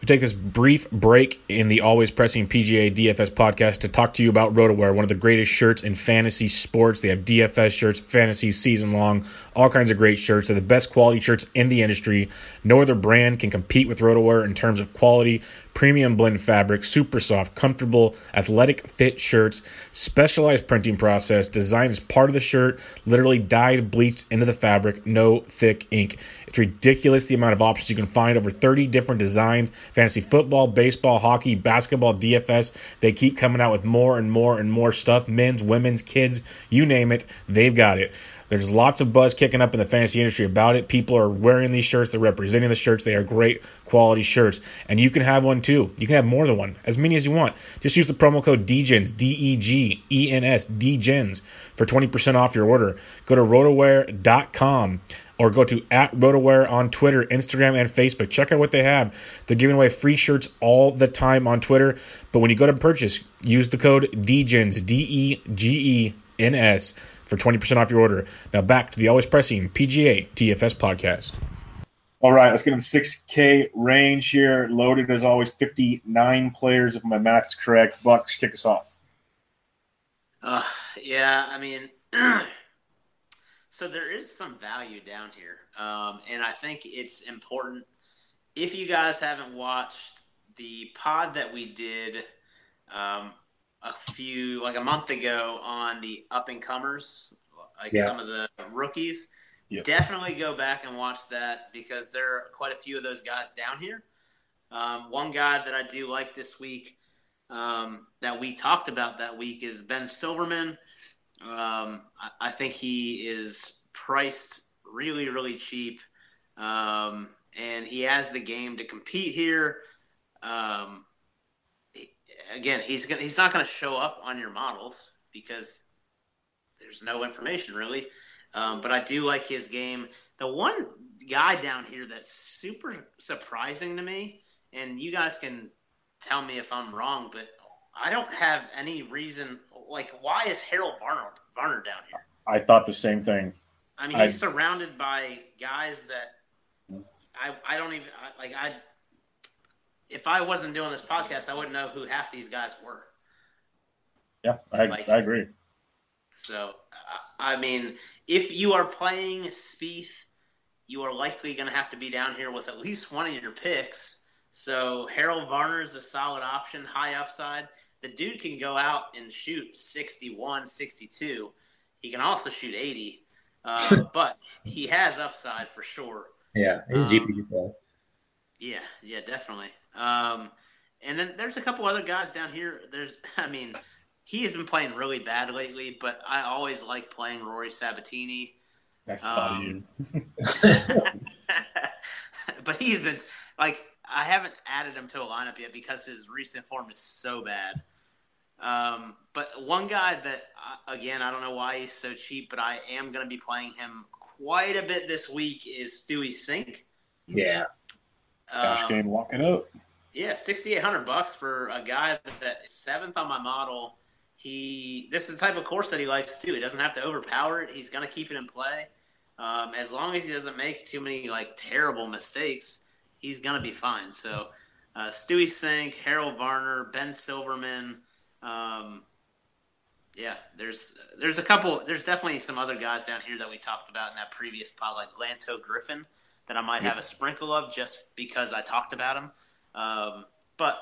We take this brief break in the Always Pressing PGA DFS podcast to talk to you about RotoWare, one of the greatest shirts in fantasy sports. They have DFS shirts, fantasy season long, all kinds of great shirts. They're the best quality shirts in the industry. No other brand can compete with RotoWare in terms of quality, premium blend fabric, super soft, comfortable, athletic fit shirts, specialized printing process, design is part of the shirt, literally dyed, bleached into the fabric, no thick ink. It's ridiculous the amount of options you can find, over 30 different designs, fantasy football, baseball, hockey, basketball, DFS. They keep coming out with more and more and more stuff, men's, women's, kids, you name it, they've got it. There's lots of buzz kicking up in the fantasy industry about it. People are wearing these shirts, they're representing the shirts. They are great quality shirts. And you can have one too. You can have more than one, as many as you want. Just use the promo code DEGENS, D E G E N S, DEGENS, for 20% off your order. Go to rotoware.com or go to at RotoWare on Twitter, Instagram, and Facebook. Check out what they have. They're giving away free shirts all the time on Twitter. But when you go to purchase, use the code DEGENS, D E G E N S, for 20% off your order. Now back to the always pressing PGA DFS podcast. All right, let's get in the 6K range here. Loaded as always, 59 players, if my math's correct. Bucks, kick us off. Uh, yeah, I mean, so there is some value down here, um, and I think it's important. If you guys haven't watched the pod that we did um, a few, like a month ago, on the up and comers, like Yeah. some of the rookies, Yep. definitely go back and watch that because there are quite a few of those guys down here. Um, one guy that I do like this week um, that we talked about that week is Ben Silverman. Um, I, I think he is priced really, really cheap, um, and he has the game to compete here. Um, again, he's gonna, he's not going to show up on your models because there's no information really. Um, but I do like his game. The one guy down here that's super surprising to me, and you guys can tell me if I'm wrong, but I don't have any reason. Like, why is Harold Varner, Varner down here? I thought the same thing. I mean, I- he's surrounded by guys that I, I don't even I, like. I if I wasn't doing this podcast, I wouldn't know who half these guys were. Yeah, I, Like- I agree. So, I mean, if you are playing Spieth, you are likely going to have to be down here with at least one of your picks. So, Harold Varner is a solid option, high upside. The dude can go out and shoot 61, 62. He can also shoot 80, uh, but he has upside for sure. Yeah, he's Um, GPP play. Yeah, yeah, definitely. Um, and then there's a couple other guys down here. There's, I mean, he has been playing really bad lately, but I always like playing Rory Sabatini. That's Um, you. but he's been like, I haven't added him to a lineup yet because his recent form is so bad. Um, but one guy that, uh, again, I don't know why he's so cheap, but I am going to be playing him quite a bit this week is Stewie Cink. Yeah, Cash Um, game, lock it up. Yeah, sixty eight hundred bucks for a guy that is seventh on my model. He this is the type of course that he likes too. He doesn't have to overpower it. He's gonna keep it in play. Um, as long as he doesn't make too many like terrible mistakes, he's gonna be fine. So uh, Stewie Cink, Harold Varner, Ben Silverman. Um, yeah, there's there's a couple. There's definitely some other guys down here that we talked about in that previous pod, like Lanto Griffin, that I might have a sprinkle of just because I talked about them. Um, but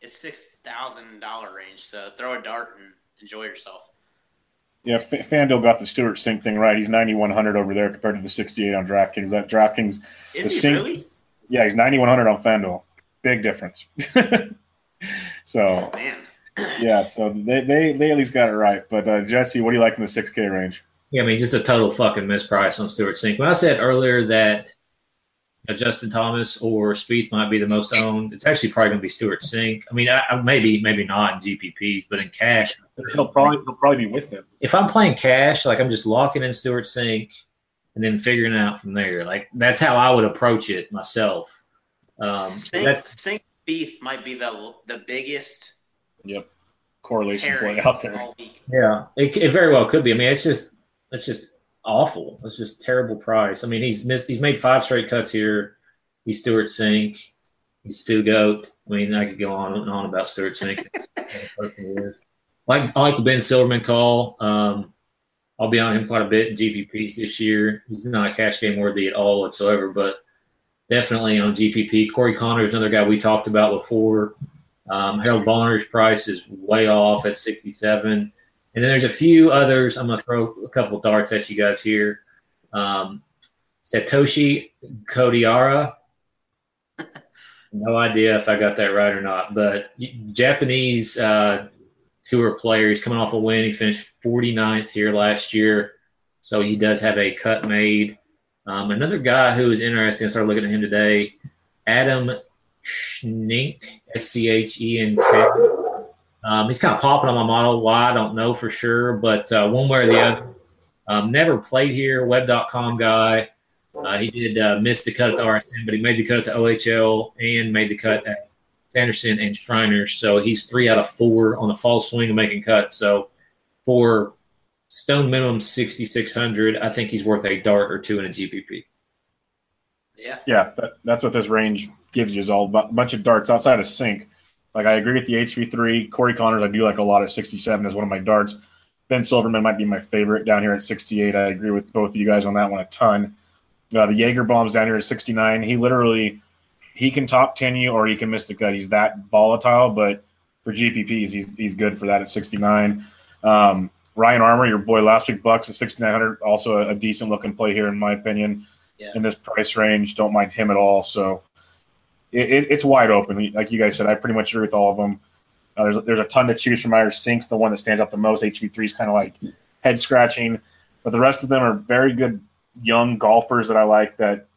it's six thousand dollar range, so throw a dart and enjoy yourself. Yeah, F- FanDuel got the Stewart Cink thing right. He's 9,100 over there compared to the 68 on DraftKings. That DraftKings, Is The he sink- really? yeah, he's 9,100 on FanDuel. Big difference. so, Man, yeah, so they, they, they at least got it right. But uh, Jesse, what do you like in the 6K range? yeah. I mean, just a total fucking misprice on Stewart Cink. When I said earlier that you know, Justin Thomas or Spieth might be the most owned, it's actually probably going to be Stewart Cink. I mean, I, I, maybe maybe not in GPPs, but in cash, He'll probably he'll probably be with them. if I'm playing cash, like I'm just locking in Stewart Cink and then figuring it out from there. Like that's how I would approach it myself. Um, Cink, Sink Beef might be the the biggest Yep. Correlation pairing play out there. yeah, it, it very well could be. I mean, it's just it's just awful. It's just terrible price. I mean, he's missed. He's made five straight cuts here. He's Stewart Cink. He's Stu Goat. I mean, I could go on and on about Stewart Cink. like I like the Ben Silverman call. Um, I'll be on him quite a bit in GPPs this year. He's not a cash game worthy at all whatsoever, but definitely on GPP. Corey Connor is another guy we talked about before. Um, Harold Varner's price is way off at 67. And then there's a few others. I'm going to throw a couple darts at you guys here. Um, Satoshi Kodaira. No idea if I got that right or not, but Japanese uh, tour player. He's coming off a win. He finished 49th here last year, so he does have a cut made. Um, another guy who is interesting, I started looking at him today, Adam Schenk, S C H E N K. Um, he's kind of popping on my model. Why I don't know for sure, but uh, one way or the other. Um, never played here. Web.com guy. Uh, he did uh, miss the cut at the RSM, but he made the cut at the OHL and made the cut at Sanderson and Shriner. So he's three out of four on the fall swing of making cuts. So for stone minimum 6,600, I think he's worth a dart or two in a GPP. Yeah. Yeah, that, that's what this range gives you is all a bunch of darts outside of Cink. Like I agree with the HV3. Corey Conners, I do like a lot at 67 as one of my darts. Ben Silverman might be my favorite down here at 68. I agree with both of you guys on that one a ton. Uh, the Jaeger bombs down here at 69. He literally he can top 10 you or he can miss the cut. He's that volatile, but for GPPs, he's, he's good for that at 69. Um, Ryan Armour, your boy last week, Bucks at 6,900, also a, a, decent looking play here, in my opinion. Yes. In this price range, don't mind him at all. So it, it, it's wide open. Like you guys said, I pretty much agree with all of them. Uh, there's, there's a ton to choose from. Irish Sinks, the one that stands out the most. HV3 is kind of like head scratching, but the rest of them are very good young golfers that I like that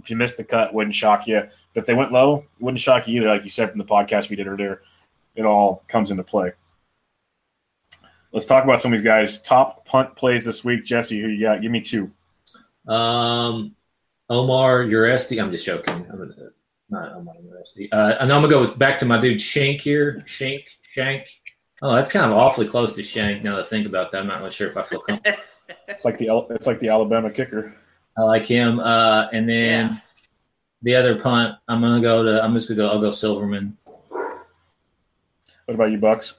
if you missed the cut, wouldn't shock you. But if they went low, wouldn't shock you either. Like you said from the podcast we did earlier, it all comes into play. Let's talk about some of these guys. Top punt plays this week. Jesse, who you got? Give me two. Um, Omar Uresti. I'm just joking. I'm gonna, not Omar Uresti. Uh, and I'm gonna go with back to my dude Shank here. Shank, Shank. Oh, that's kind of awfully close to Shank. Now that I think about that, I'm not really sure if I feel comfortable. it's like the it's like the Alabama kicker. I like him. Uh, and then yeah. the other punt, I'm gonna go to. I'm just gonna go. I'll go Silverman. What about you, Bucks?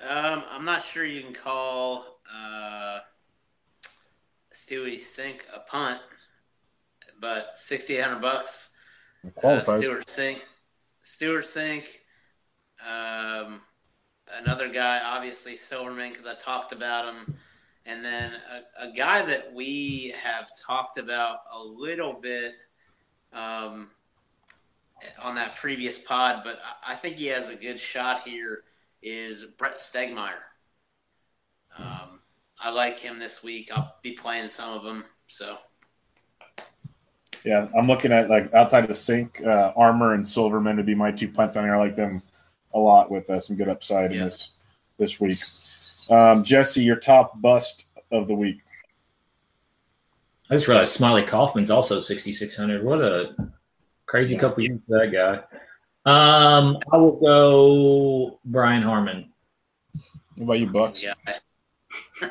Um, I'm not sure you can call uh, Stewie Cink a punt, but 6,800 bucks. Uh, Stewart Cink, Stewart Cink. Um, another guy, obviously Silverman, because I talked about him. And then a, a, guy that we have talked about a little bit um, on that previous pod, but I think he has a good shot here, is Brett Stegmaier. Um, I like him this week. I'll be playing some of them. So. Yeah, I'm looking at like outside of the Cink, uh, Armour and Silverman would be my two punts on here. I like them a lot with uh, some good upside yeah. in this this week. Um, Jesse, your top bust of the week. I just realized Smiley Kaufman's also 6,600. What a crazy yeah. couple years for that guy. Um, I will go Brian Harman. What about you, Bucks? Yeah.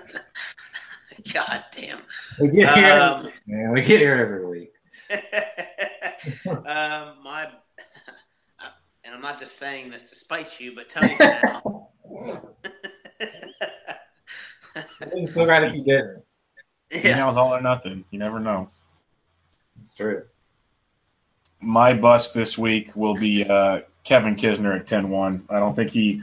God damn. We get here, um, man. We get here every week. um, my, and I'm not just saying this to spite you, but Tony now. I think it's so right if you didn't. Yeah. Now all or nothing. You never know. It's true. My bust this week will be uh, Kevin Kisner at 10-1. I don't think he.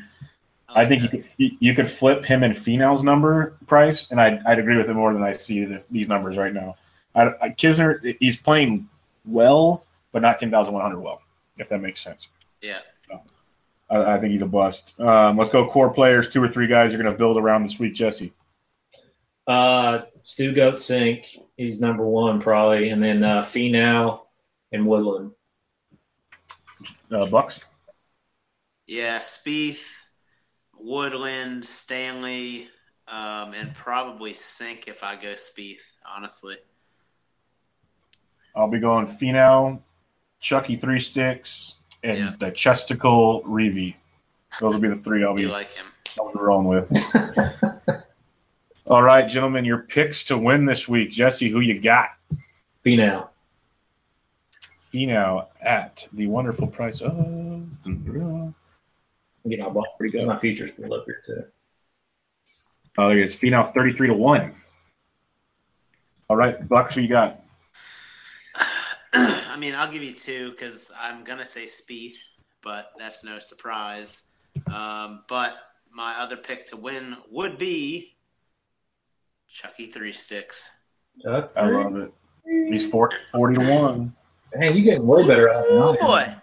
I think you could, you could flip him and Finau's number price, and I'd, I'd agree with it more than I see this, these numbers right now. I, I, Kisner, he's playing well, but not 10,100 well, if that makes sense. Yeah. I, I think he's a bust. Um, let's go core players, two or three guys you're going to build around this week, Jesse. Uh, Stugotz Cink, he's number one probably, and then uh, Finau and Woodland. Uh, Bucks. Yeah, Spieth, Woodland, Stanley, um, and probably Cink if I go Spieth. Honestly. I'll be going Finau, Chucky Three Sticks, and yeah. the Chesticle Reavie. Those will be the three I'll be, like him. I'll be rolling with. All right, gentlemen, your picks to win this week. Jesse, who you got? Finau. Finau at the wonderful price of. I'm getting my bought pretty good. My futures pulled up here too. Uh, oh, there it is. Finau 33 to 1. All right, Bucks, who you got? I mean, I'll give you two because I'm gonna say Spieth, but that's no surprise. Um, but my other pick to win would be Chucky Three Sticks. Chuck, I love it. He's 40, 40 to one. Hey, you getting way better at it than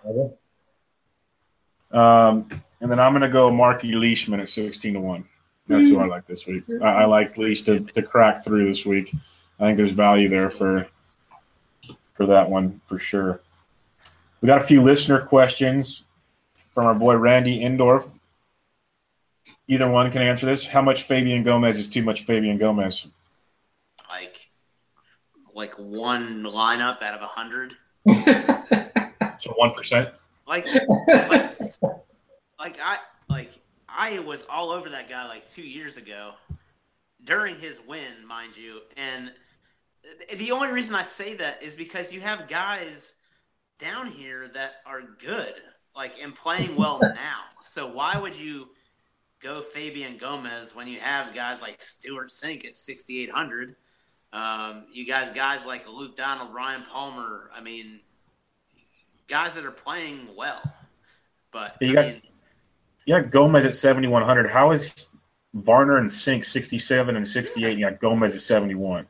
Boy. Um, and then I'm gonna go Marky Leishman at 16 to one. That's who I like this week. I, I like Leash to, to crack through this week. I think there's value there for for that one for sure. We got a few listener questions from our boy Randy Indorf. Either one can answer this. How much Fabian Gomez is too much Fabian Gomez? Like, like one lineup out of a hundred. So one percent. Like, like, like I like I was all over that guy like two years ago during his win, mind you. And the only reason I say that is because you have guys down here that are good, like and playing well now. So why would you go Fabian Gomez when you have guys like Stewart Cink at 6,800? Um, you guys, guys like Luke Donald, Ryan Palmer. I mean, guys that are playing well. But You I got- mean, Yeah, Gomez at 7,100. How is Varner and Sink 67 and 68? You got Gomez at 71.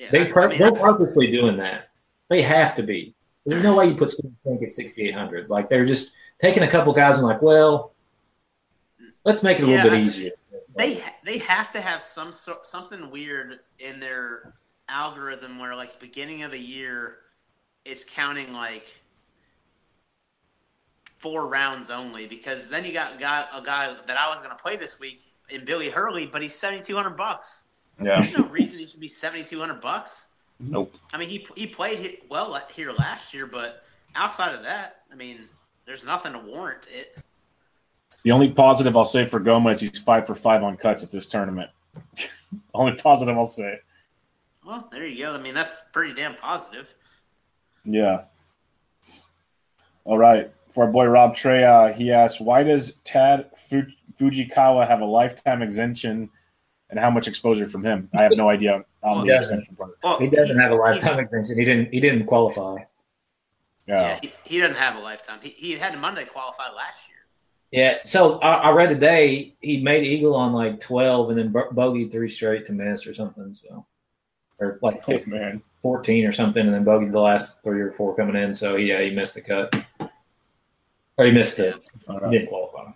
Yeah, They I- mean, they're purposely doing that. They have to be. There's no way you put Steve Tank at 6,800. Like they're just taking a couple guys and like, well, let's make it a little bit easier. they they have to have some sort something weird in their algorithm where like beginning of the year it's counting like four rounds only because then you got guy, a guy that I was going to play this week in Billy Hurley but he's 7200 bucks. Yeah. There's no reason he should be 7200 bucks. Nope. I mean he he played well here last year but outside of that, I mean there's nothing to warrant it. The only positive I'll say for Gomez, he's five for five on cuts at this tournament. only positive I'll say. Well, there you go. I mean that's pretty damn positive. Yeah. All right. For our boy Rob Trey, uh, he asked, why does Tadd Fu- Fujikawa have a lifetime exemption and how much exposure from him? I have no idea on the Yeah. exemption part. Well, He doesn't have a he- lifetime extension. He didn't. He didn't qualify. Yeah. Yeah, he, he doesn't have a lifetime. He, he had a Monday qualify last year. Yeah. So I, I read today he made eagle on like 12 and then bo- bogeyed three straight to miss or something. So or like Oh, man. 14 or something, and then bogeyed the last three or four coming in. So yeah, he missed the cut. Or he missed it. All He didn't qualify.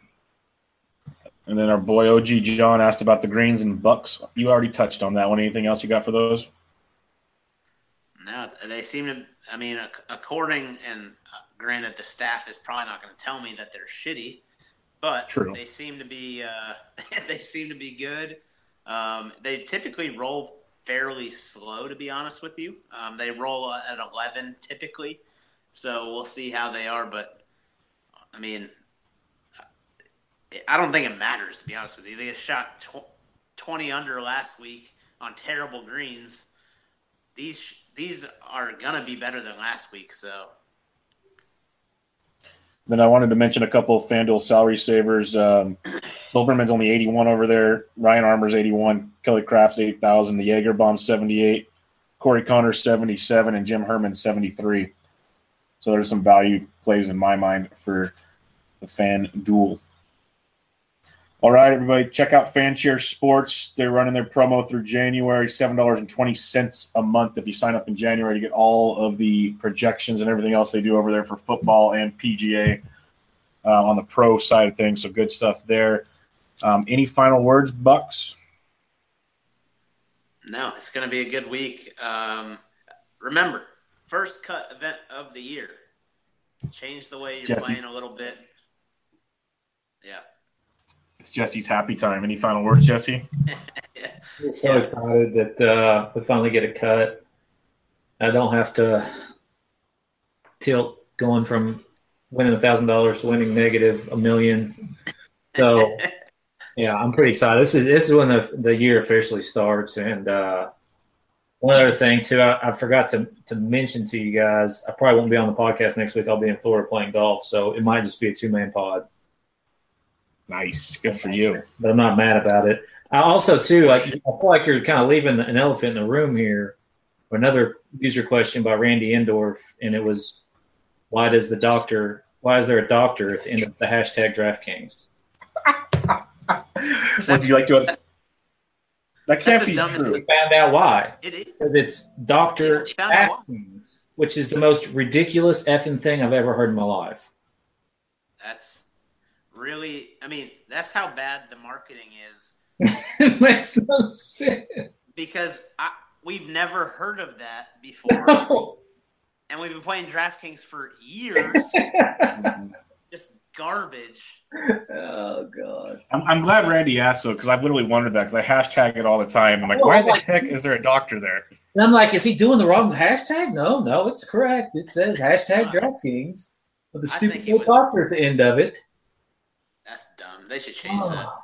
And then our boy OG John asked about the greens and bucks. You already touched on that one. Anything else you got for those? No, they seem to. I mean, according and uh, granted, the staff is probably not going to tell me that they're shitty, but True. they seem to be. Uh, they seem to be good. Um, they typically roll fairly slow, to be honest with you. Um, they roll at 11 typically, so we'll see how they are. But I mean, I don't think it matters to be honest with you. They shot tw- 20 under last week on terrible greens. These these are gonna be better than last week, so Then I wanted to mention a couple of FanDuel salary savers. Um, Silverman's only 81 over there. Ryan Armour's 81. Kelly Kraft's 8,000. The Jaeger Bomb 78. Corey Conners 77, and Jim Herman 73. So there's some value plays in my mind for the fan duel. All right, everybody, check out FanShare Sports. They're running their promo through January, seven dollars and twenty cents a month. If you sign up in January, you get all of the projections and everything else they do over there for football and PGA uh, on the pro side of things. So good stuff there. Um, any final words, Bucks? no, it's gonna be a good week. Um, remember, first cut event of the year. Change the way It's you're Jesse. playing a little bit. Yeah. It's Jesse's happy time. Any final words, Jesse? yeah. We're so Yeah. excited that uh, we finally get a cut. I don't have to tilt going from winning a thousand dollars to winning negative a million. So yeah, I'm pretty excited. This is this is when the the year officially starts. And uh, one other thing too, I, I forgot to to mention to you guys. I probably won't be on the podcast next week. I'll be in Florida playing golf, so it might just be a two man pod. Nice. Good for you. but I'm not mad about it. I also too like I feel like you're kind of leaving an elephant in the room here. another user question by Randy Endorf, and it was, why does the doctor? Why is there a doctor at the end of the hashtag DraftKings? Would you like to? That That's can't the be true. We found out why. It is. Because it's Doctor Yeah, we found out why. DraftKings, which is the most ridiculous effing thing I've ever heard in my life. That's really. I mean, that's how bad the marketing is it makes no sense. because I, we've never heard of that before, and we've been playing DraftKings for years. Just garbage. oh god. I'm, I'm glad Randy asked so because I've literally wondered that because I hashtag it all the time. I'm like, Well, why the like- heck is there a doctor there? And I'm like, is he doing the wrong hashtag? No, no, it's correct. It says hashtag uh, DraftKings with the stupid think it little was- doctor at the end of it. That's dumb. They should change that. Oh.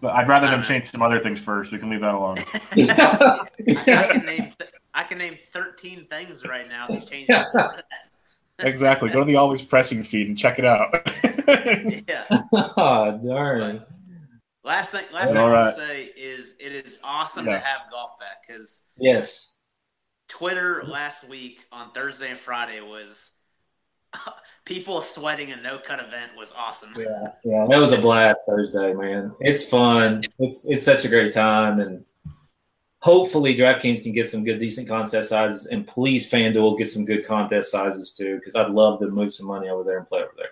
But I'd rather them change some other things first. We can leave that alone. I, I can name. Th- I can name 13 things right now that change. that. exactly. Go to the always pressing feed and check it out. yeah. oh, darn. Last thing, last thing All I want to say is it is awesome Yeah. to have golf back because Yes. Twitter last week on Thursday and Friday was people sweating a no cut event was awesome. Yeah, yeah, that was a blast Thursday, man. It's fun. It's it's such a great time, and hopefully DraftKings can get some good, decent contest sizes, and please FanDuel get some good contest sizes too, because I'd love to move some money over there and play over there.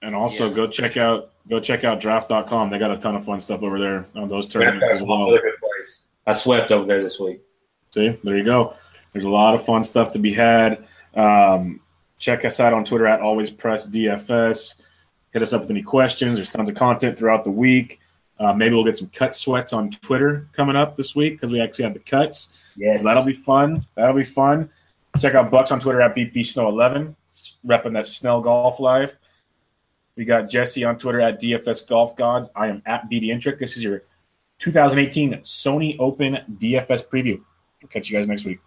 and also Yes. go check out go check out draft.com. They got a ton of fun stuff over there on those tournaments as well. Good place. I swept over there this week. See, there you go. There's a lot of fun stuff to be had. Um, check us out on Twitter at Always Press DFS. Hit us up with any questions. There's tons of content throughout the week. Uh, maybe we'll get some cut sweats on Twitter coming up this week because we actually have the cuts. Yes, So that'll be fun. That'll be fun. Check out Bucks on Twitter at BP Snow 11, repping that Snell Golf Life. We got Jesse on Twitter at DFS Golf Gods. I am at BDentrek. This is your 2018 Sony Open DFS preview. We'll catch you guys next week.